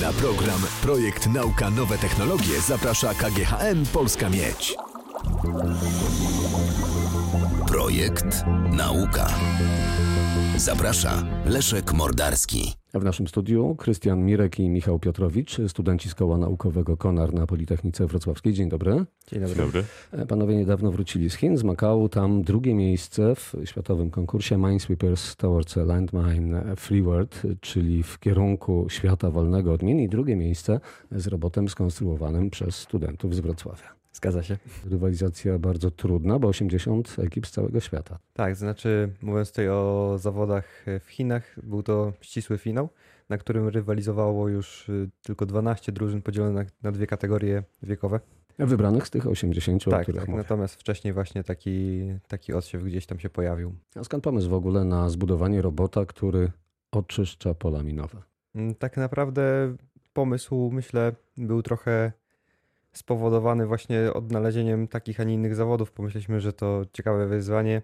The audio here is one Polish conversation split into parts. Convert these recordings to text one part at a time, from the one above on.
Na program Projekt Nauka Nowe Technologie zaprasza KGHM Polska Miedź. Projekt Nauka. Zaprasza Leszek Mordarski. W naszym studiu Krystian Mirek i Michał Piotrowicz, studenci z Koła Naukowego Konar na Politechnice Wrocławskiej. Dzień dobry. Dzień dobry. Dzień dobry. Panowie niedawno wrócili z Chin, z Makału. Tam drugie miejsce w światowym konkursie Minesweepers Towards a Landmine Freeward, czyli w kierunku świata wolnego od min. I drugie miejsce z robotem skonstruowanym przez studentów z Wrocławia. Zgadza się. Rywalizacja bardzo trudna, bo 80 ekip z całego świata. Tak, znaczy mówiąc tutaj o zawodach w Chinach, był to ścisły finał, na którym rywalizowało już y, tylko 12 drużyn podzielonych na dwie kategorie wiekowe. Wybranych z tych 80, o tak, których tak. mówię. Natomiast wcześniej właśnie taki, taki odsiew gdzieś tam się pojawił. A skąd pomysł w ogóle na zbudowanie robota, który oczyszcza pola minowe? Mm, Tak naprawdę pomysł, myślę, był trochę spowodowany właśnie odnalezieniem takich, a nie innych zawodów. Pomyśleliśmy, że to ciekawe wyzwanie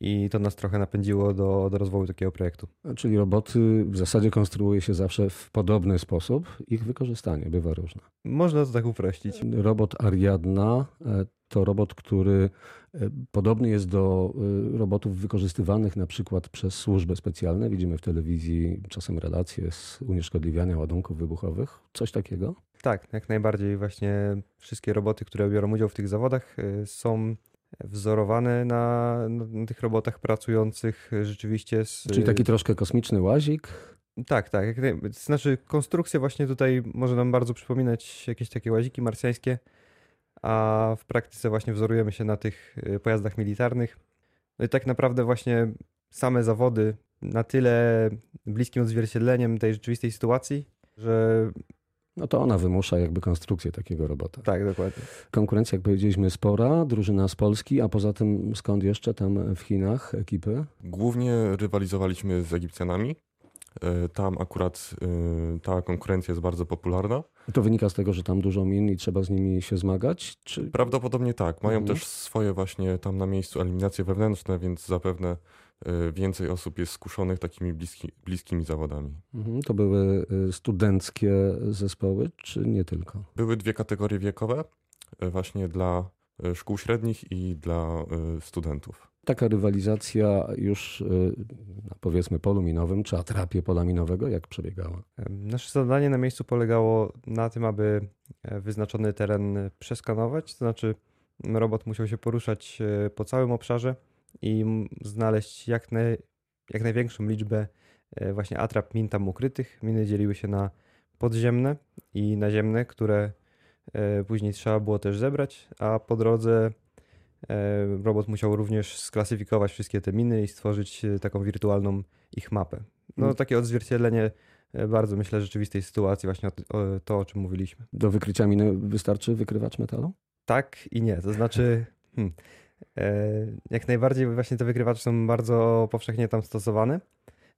i to nas trochę napędziło do, do rozwoju takiego projektu. Czyli roboty w zasadzie konstruuje się zawsze w podobny sposób. Ich wykorzystanie bywa różne. Można to tak uprościć. Robot Ariadna e, to robot, który e, podobny jest do e, robotów wykorzystywanych na przykład przez służby specjalne. Widzimy w telewizji czasem relacje z unieszkodliwiania ładunków wybuchowych. Coś takiego? Tak, jak najbardziej. Właśnie wszystkie roboty, które biorą udział w tych zawodach, y, są wzorowane na, na tych robotach pracujących rzeczywiście z. Czyli taki troszkę kosmiczny łazik. Tak, tak. Znaczy, konstrukcja właśnie tutaj może nam bardzo przypominać jakieś takie łaziki marsjańskie, a w praktyce właśnie wzorujemy się na tych y, pojazdach militarnych. No i tak naprawdę właśnie same zawody na tyle bliskim odzwierciedleniem tej rzeczywistej sytuacji, że No to ona wymusza jakby konstrukcję takiego robota. tak, dokładnie. Konkurencja, jak powiedzieliśmy, spora. Drużyna z Polski, a poza tym skąd jeszcze tam w Chinach ekipy? Głównie rywalizowaliśmy z Egipcjanami. E, Tam akurat e, ta konkurencja jest bardzo popularna. To wynika z tego, że tam dużo min i trzeba z nimi się zmagać? Czy Prawdopodobnie tak. Mają Mhm. też swoje właśnie tam na miejscu eliminacje wewnętrzne, więc zapewne e, więcej osób jest skuszonych takimi bliski, bliskimi zawodami. Mhm, to były studenckie zespoły, czy nie tylko? Były dwie kategorie wiekowe, właśnie dla szkół średnich i dla studentów. Taka rywalizacja już y, na powiedzmy polu minowym, czy atrapie pola minowego, jak przebiegała? Nasze zadanie na miejscu polegało na tym, aby e, wyznaczony teren przeskanować, to znaczy robot musiał się poruszać e, po całym obszarze i znaleźć jak, naj, jak największą liczbę e, właśnie atrap min tam ukrytych. Miny dzieliły się na podziemne i naziemne, które później trzeba było też zebrać, a po drodze robot musiał również sklasyfikować wszystkie te miny i stworzyć e, taką wirtualną ich mapę. No Mm. takie odzwierciedlenie e, bardzo myślę rzeczywistej sytuacji, właśnie to, o czym mówiliśmy. Do wykrycia miny wystarczy wykrywacz metalu? Tak i nie, to znaczy hmm, e, jak najbardziej właśnie te wykrywacze są bardzo powszechnie tam stosowane.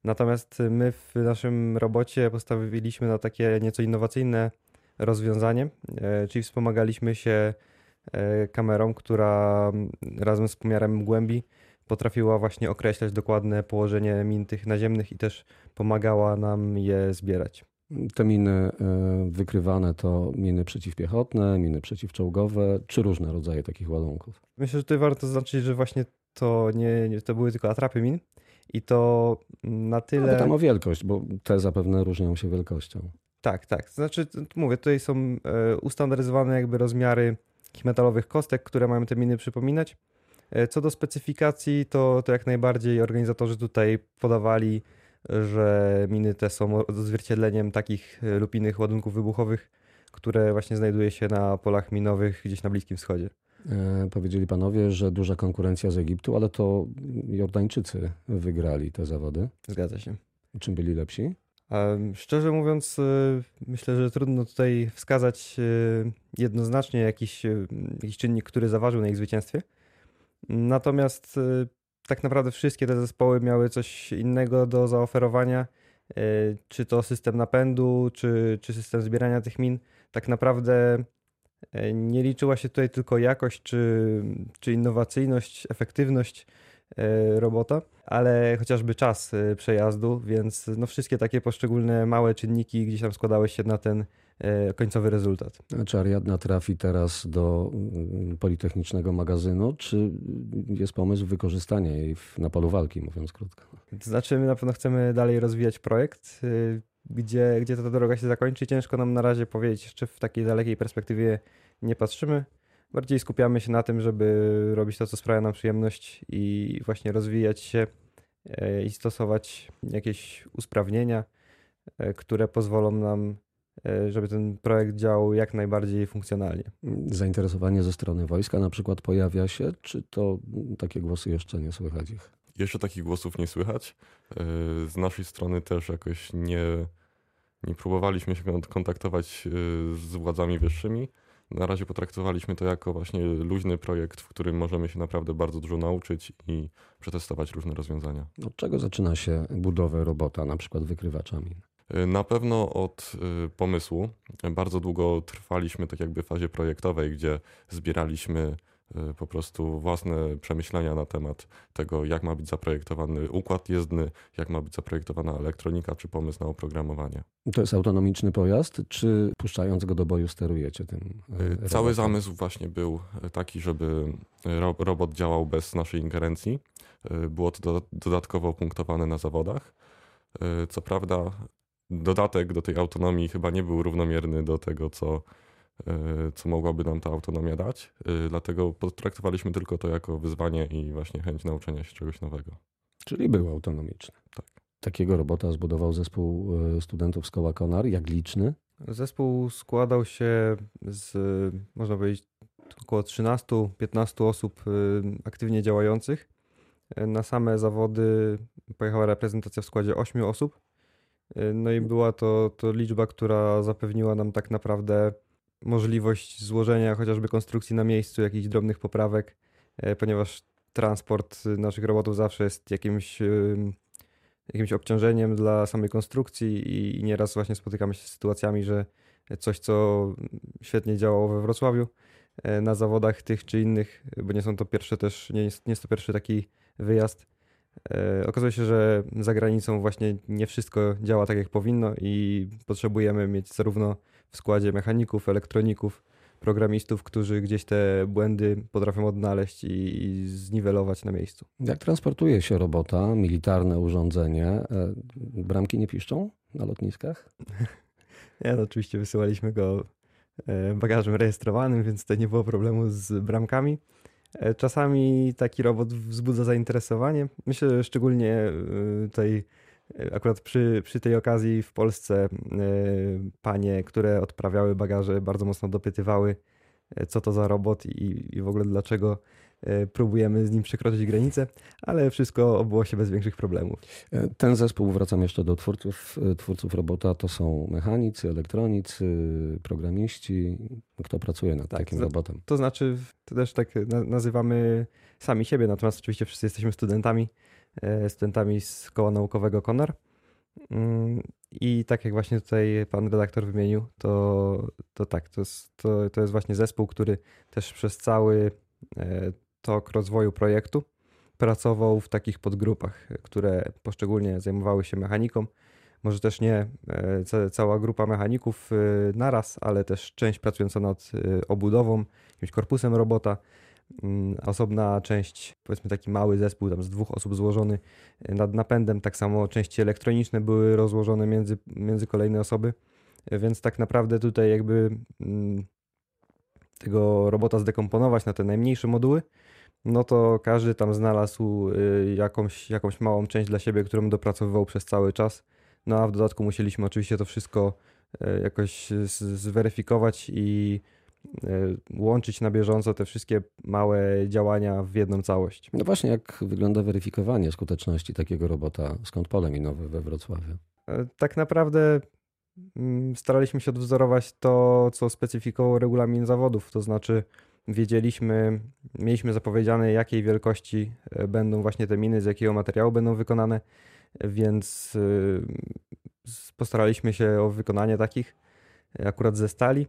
Natomiast my w naszym robocie postawiliśmy na takie nieco innowacyjne rozwiązanie, e, czyli wspomagaliśmy się e, kamerą, która razem z pomiarem głębi potrafiła właśnie określać dokładne położenie min tych naziemnych i też pomagała nam je zbierać. Te miny y, wykrywane to miny przeciwpiechotne, miny przeciwczołgowe, czy różne rodzaje takich ładunków? Myślę, że tutaj warto zaznaczyć, że właśnie to nie, nie to były tylko atrapy min i to na Ale tyle... tam o wielkość, bo te zapewne różnią się wielkością. Tak, tak. Znaczy, mówię, tutaj są e, ustandaryzowane jakby rozmiary takich metalowych kostek, które mają te miny przypominać. E, Co do specyfikacji, to, to jak najbardziej organizatorzy tutaj podawali, że miny te są odzwierciedleniem takich e, lub innych ładunków wybuchowych, które właśnie znajduje się na polach minowych gdzieś na Bliskim Wschodzie. E, powiedzieli panowie, że duża konkurencja z Egiptu, ale to Jordańczycy wygrali te zawody. Zgadza się. Czym byli lepsi? Szczerze mówiąc, y, myślę, że trudno tutaj wskazać y, jednoznacznie jakiś, y, jakiś czynnik, który zaważył na ich zwycięstwie. Natomiast tak naprawdę wszystkie te zespoły miały coś innego do zaoferowania. Czy to system napędu, czy, czy system zbierania tych min. Tak naprawdę nie liczyła się tutaj tylko jakość, czy, czy innowacyjność, efektywność robota, ale chociażby czas e, przejazdu, więc no wszystkie takie poszczególne małe czynniki gdzieś tam składały się na ten e, końcowy rezultat. Czy Ariadna trafi teraz do mm, Politechnicznego magazynu, czy jest pomysł wykorzystania jej na polu walki, mówiąc krótko? To znaczy, my na pewno chcemy dalej rozwijać projekt. Gdzie, gdzie ta droga się zakończy, ciężko nam na razie powiedzieć, jeszcze w takiej dalekiej perspektywie nie patrzymy. Bardziej skupiamy się na tym, żeby robić to, co sprawia nam przyjemność i właśnie rozwijać się e, i stosować jakieś usprawnienia, e, które pozwolą nam, e, żeby ten projekt działał jak najbardziej funkcjonalnie. Zainteresowanie ze strony wojska na przykład pojawia się, czy to takie głosy jeszcze nie słychać ich? Jeszcze takich głosów nie słychać. Z naszej strony też jakoś nie, nie próbowaliśmy się kontaktować z władzami wyższymi. Na razie potraktowaliśmy to jako właśnie luźny projekt, w którym możemy się naprawdę bardzo dużo nauczyć i przetestować różne rozwiązania. Od czego zaczyna się budowę robota, na przykład wykrywaczami? Na pewno od y, pomysłu. Bardzo długo trwaliśmy tak jakby w fazie projektowej, gdzie zbieraliśmy Y, po prostu własne przemyślenia na temat tego, jak ma być zaprojektowany układ jezdny, jak ma być zaprojektowana elektronika, czy pomysł na oprogramowanie. To jest autonomiczny pojazd, czy puszczając go do boju sterujecie tym? Y, y, robotem? Cały zamysł właśnie był taki, żeby robot działał bez naszej ingerencji. Było to dodatkowo punktowane na zawodach. Co prawda, dodatek do tej autonomii chyba nie był równomierny do tego, co E, co mogłaby nam ta autonomia dać. E, dlatego potraktowaliśmy tylko to jako wyzwanie i właśnie chęć nauczenia się czegoś nowego. Czyli był autonomiczny. Tak. Takiego robota zbudował zespół e, studentów z koła Konar. Jak liczny? Zespół składał się z, można powiedzieć, około 13-15 osób aktywnie działających. Na same zawody pojechała reprezentacja w składzie 8 osób. No i była to, to liczba, która zapewniła nam tak naprawdę możliwość złożenia chociażby konstrukcji na miejscu, jakichś drobnych poprawek, e, ponieważ transport naszych robotów zawsze jest jakimś, jakimś obciążeniem dla samej konstrukcji i nieraz właśnie spotykamy się z sytuacjami, że coś, co świetnie działało we Wrocławiu e, na zawodach tych czy innych, bo nie są to pierwsze też, nie jest, nie jest to pierwszy taki wyjazd. E, okazuje się, że za granicą właśnie nie wszystko działa tak jak powinno i potrzebujemy mieć zarówno w składzie mechaników, elektroników, programistów, którzy gdzieś te błędy potrafią odnaleźć i, i zniwelować na miejscu. Jak transportuje się robota, militarne urządzenie? E, bramki nie piszczą na lotniskach? Nie, no oczywiście wysyłaliśmy go e, bagażem rejestrowanym, więc to nie było problemu z bramkami. E, czasami taki robot wzbudza zainteresowanie. Myślę, że szczególnie tutaj Akurat przy, przy tej okazji w Polsce e, panie, które odprawiały bagaże, bardzo mocno dopytywały, e, co to za robot i, i w ogóle dlaczego e, próbujemy z nim przekroczyć granicę, ale wszystko obyło się bez większych problemów. Ten zespół, wracam jeszcze do twórców, twórców robota, to są mechanicy, elektronicy, programiści. Kto pracuje nad tak, takim to, robotem? To znaczy, to też tak nazywamy sami siebie, natomiast oczywiście wszyscy jesteśmy studentami E, studentami z koła naukowego Konar. Mm, I tak jak właśnie tutaj pan redaktor wymienił, to, to tak, to jest, to, to jest właśnie zespół, który też przez cały e, tok rozwoju projektu pracował w takich podgrupach, które poszczególnie zajmowały się mechaniką. Może też nie e, cała grupa mechaników naraz, ale też część pracująca nad obudową, jakimś korpusem robota, osobna część, powiedzmy taki mały zespół tam z dwóch osób złożony e, nad napędem, tak samo części elektroniczne były rozłożone między, między kolejne osoby, e, więc tak naprawdę tutaj jakby mm, tego robota zdekomponować na te najmniejsze moduły, no to każdy tam znalazł e, jakąś, jakąś małą część dla siebie, którą dopracowywał przez cały czas. No a w dodatku musieliśmy oczywiście to wszystko jakoś zweryfikować i E, łączyć na bieżąco te wszystkie małe działania w jedną całość. No właśnie, jak wygląda weryfikowanie skuteczności takiego robota? Skąd pole minowe we Wrocławiu? E, tak naprawdę mm, staraliśmy się odwzorować to, co specyfikował regulamin zawodów, to znaczy wiedzieliśmy, mieliśmy zapowiedziane, jakiej wielkości e, będą właśnie te miny, z jakiego materiału będą wykonane, więc postaraliśmy się o wykonanie takich akurat ze stali.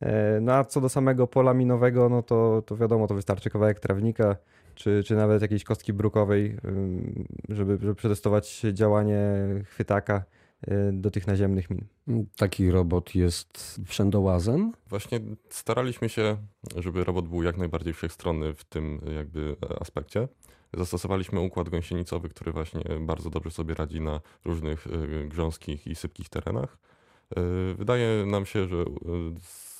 E, no a co do samego pola minowego, no to, to wiadomo, to wystarczy kawałek trawnika, czy, czy nawet jakiejś kostki brukowej, żeby, żeby przetestować działanie chwytaka y, do tych naziemnych min. Taki robot jest wszędołazem? Właśnie staraliśmy się, żeby robot był jak najbardziej wszechstronny w tym jakby aspekcie. Zastosowaliśmy układ gąsienicowy, który właśnie bardzo dobrze sobie radzi na różnych grząskich i sypkich terenach. Y, wydaje nam się, że y,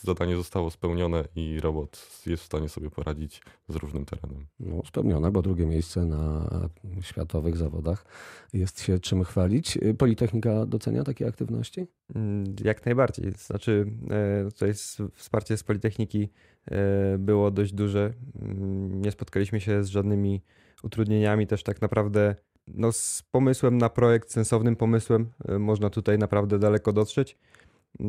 zadanie zostało spełnione i robot jest w stanie sobie poradzić z różnym terenem. No, spełnione, bo drugie miejsce na światowych zawodach jest się czym chwalić. Politechnika docenia takie aktywności? Mm, jak najbardziej. Znaczy, e, tutaj wsparcie z Politechniki e, było dość duże. Mm, nie spotkaliśmy się z żadnymi utrudnieniami, też tak naprawdę no, z pomysłem na projekt, sensownym pomysłem, e, można tutaj naprawdę daleko dotrzeć.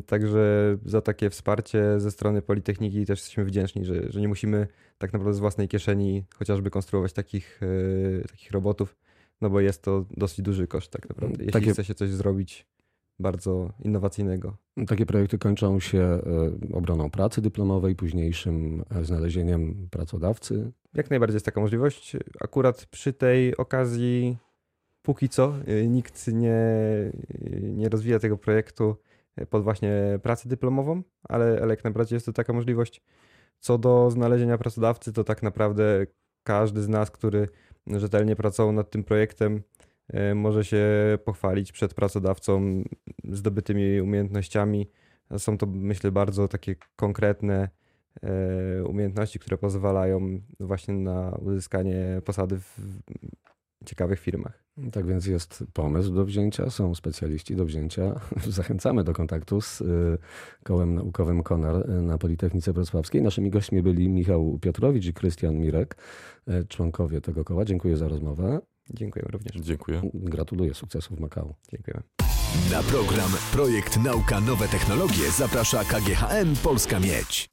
Także za takie wsparcie ze strony Politechniki też jesteśmy wdzięczni, że, że nie musimy tak naprawdę z własnej kieszeni chociażby konstruować takich, yy, takich robotów, no bo jest to dosyć duży koszt tak naprawdę, jeśli takie... chce się coś zrobić bardzo innowacyjnego. Takie projekty kończą się e, obroną pracy dyplomowej, późniejszym e, znalezieniem pracodawcy. Jak najbardziej jest taka możliwość. Akurat przy tej okazji, póki co, nikt nie, nie rozwija tego projektu pod właśnie pracę dyplomową, ale, ale jak najbardziej jest to taka możliwość. Co do znalezienia pracodawcy, to tak naprawdę każdy z nas, który rzetelnie pracował nad tym projektem, e, może się pochwalić przed pracodawcą zdobytymi umiejętnościami. Są to, myślę, bardzo takie konkretne e, umiejętności, które pozwalają właśnie na uzyskanie posady w ciekawych firmach. Tak więc jest pomysł do wzięcia, są specjaliści do wzięcia. Zachęcamy do kontaktu z y, kołem naukowym Konar na Politechnice Wrocławskiej. Naszymi gośćmi byli Michał Piotrowicz i Krystian Mirek, członkowie tego koła. Dziękuję za rozmowę. Dziękuję również. Dziękuję. Gratuluję sukcesów w Makao. Dziękuję. Na program Projekt Nauka Nowe Technologie zaprasza KGHM Polska Miedź.